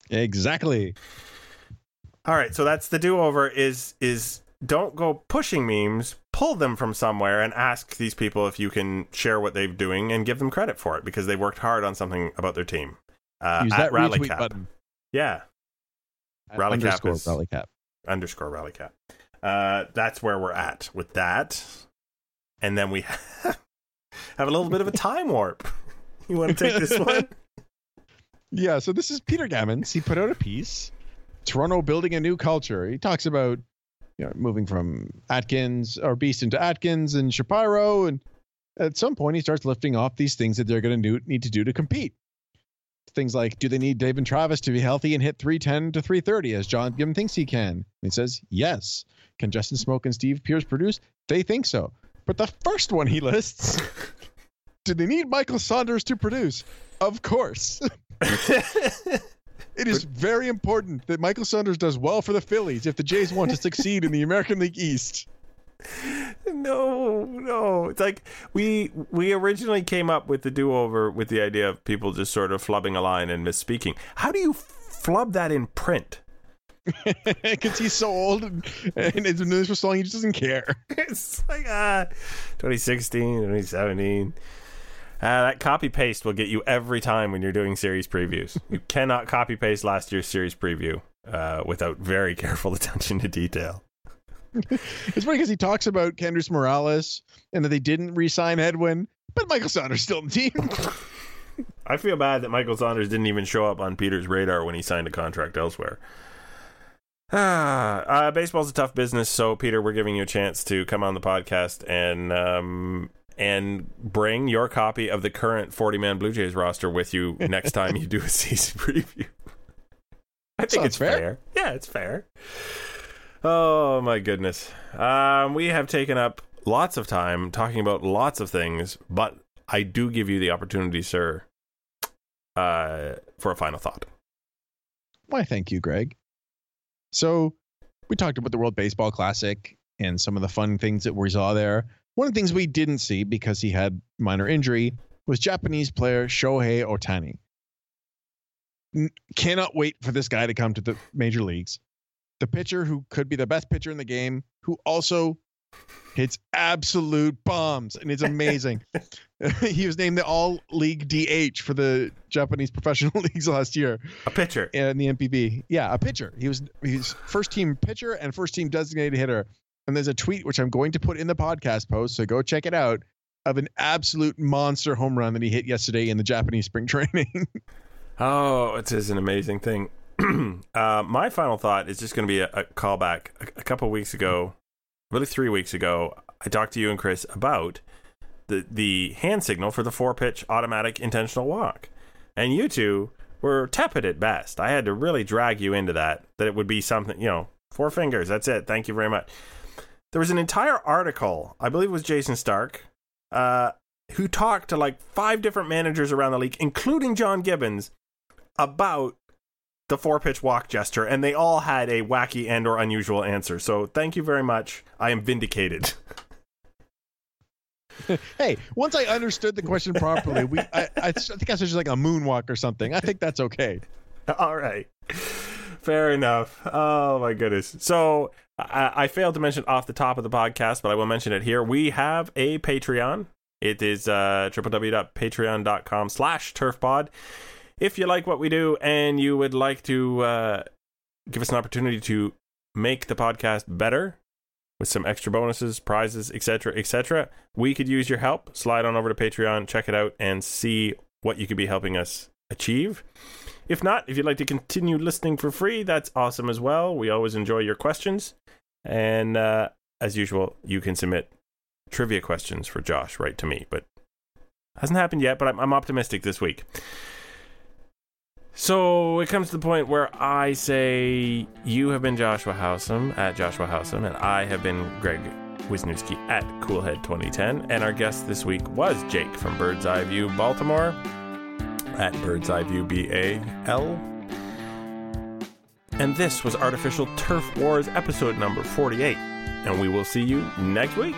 Exactly. All right, so that's the do-over is is don't go pushing memes, pull them from somewhere and ask these people if you can share what they're doing and give them credit for it because they worked hard on something about their team. Uh, Use at that Rally Cap. button. Yeah, Rally Cap underscore is- Rally Cap. underscore Rally Cap. Uh, that's where we're at with that. And then we have a little bit of a time warp. You want to take this one? Yeah, so this is Peter Gammons. He put out a piece, Toronto building a new culture. He talks about you know moving from Atkins or Beast into Atkins and Shapiro, and at some point he starts lifting off these things that they're going to need to do to compete. Things like, do they need Devon Travis to be healthy and hit 310 to 330 as John Gibbon thinks he can? And he says, yes. Can Justin Smoak and Steve Pearce produce? They think so. But the first one he lists, do they need Michael Saunders to produce? Of course. It is very important that Michael Saunders does well for the Phillies if the Jays want to succeed in the American League East. no, no. It's like we we originally came up with the do-over with the idea of people just sort of flubbing a line and misspeaking. How do you flub that in print? Because he's so old and, and this for so long, he just doesn't care. It's like ah, 2016, 2017. Uh, that copy paste will get you every time when you're doing series previews. You cannot copy paste last year's series preview uh, without very careful attention to detail. It's funny because he talks about Kendrys Morales and that they didn't re sign Edwin, but Michael Saunders still in the team. I feel bad that Michael Saunders didn't even show up on Peter's radar when he signed a contract elsewhere. Ah, uh, baseball's a tough business, so Peter, we're giving you a chance to come on the podcast and um, and bring your copy of the current forty-man Blue Jays roster with you next time you do a season preview. I think Sounds it's fair. fair. Yeah, it's fair. Oh my goodness, um, we have taken up lots of time talking about lots of things, but I do give you the opportunity, sir, uh, for a final thought. Why, thank you, Greg. So, we talked about the World Baseball Classic and some of the fun things that we saw there. One of the things we didn't see because he had minor injury was Japanese player Shohei Otani. N- cannot wait for this guy to come to the major leagues. The pitcher who could be the best pitcher in the game, who also hits absolute bombs and is amazing. he was named the All League DH for the Japanese professional leagues last year A pitcher. in the NPB. Yeah, a pitcher. He was he's first team pitcher and first team designated hitter. And there's a tweet which I'm going to put in the podcast post, so go check it out, of an absolute monster home run that he hit yesterday in the Japanese spring training. Oh, it is an amazing thing. uh, my final thought is just going to be a, a callback. A, a couple weeks ago, really three weeks ago, I talked to you and Chris about the the hand signal for the four pitch automatic intentional walk, and you two were tepid at best. I had to really drag you into that. That it would be something, you know, four fingers. That's it. Thank you very much. There was an entire article, I believe it was Jayson Stark, uh, who talked to like five different managers around the league, including John Gibbons, about the four pitch walk gesture, and they all had a wacky and or unusual answer. So thank you very much. I am vindicated. hey, once I understood the question properly, we I, I think I said just like a moonwalk or something. I think that's okay. all right. Fair enough. Oh my goodness. So I, I failed to mention off the top of the podcast, but I will mention it here. We have a Patreon. It is uh, www.patreon.com slash turfpod. If you like what we do and you would like to uh, give us an opportunity to make the podcast better with some extra bonuses, prizes, etc., etc., we could use your help. Slide on over to Patreon, check it out, and see what you could be helping us achieve. If not, if you'd like to continue listening for free, that's awesome as well. We always enjoy your questions. And uh, as usual, you can submit trivia questions for Josh right to me, but hasn't happened yet, but I'm, I'm optimistic this week. So it comes to the point where I say you have been Joshua Howsam at Joshua Howsam, and I have been Greg Wisniewski at Coolhead 2010. And our guest this week was Jake from Bird's Eye View Baltimore at Bird's Eye View BAL. And this was Artificial Turf Wars episode number 48. And we will see you next week.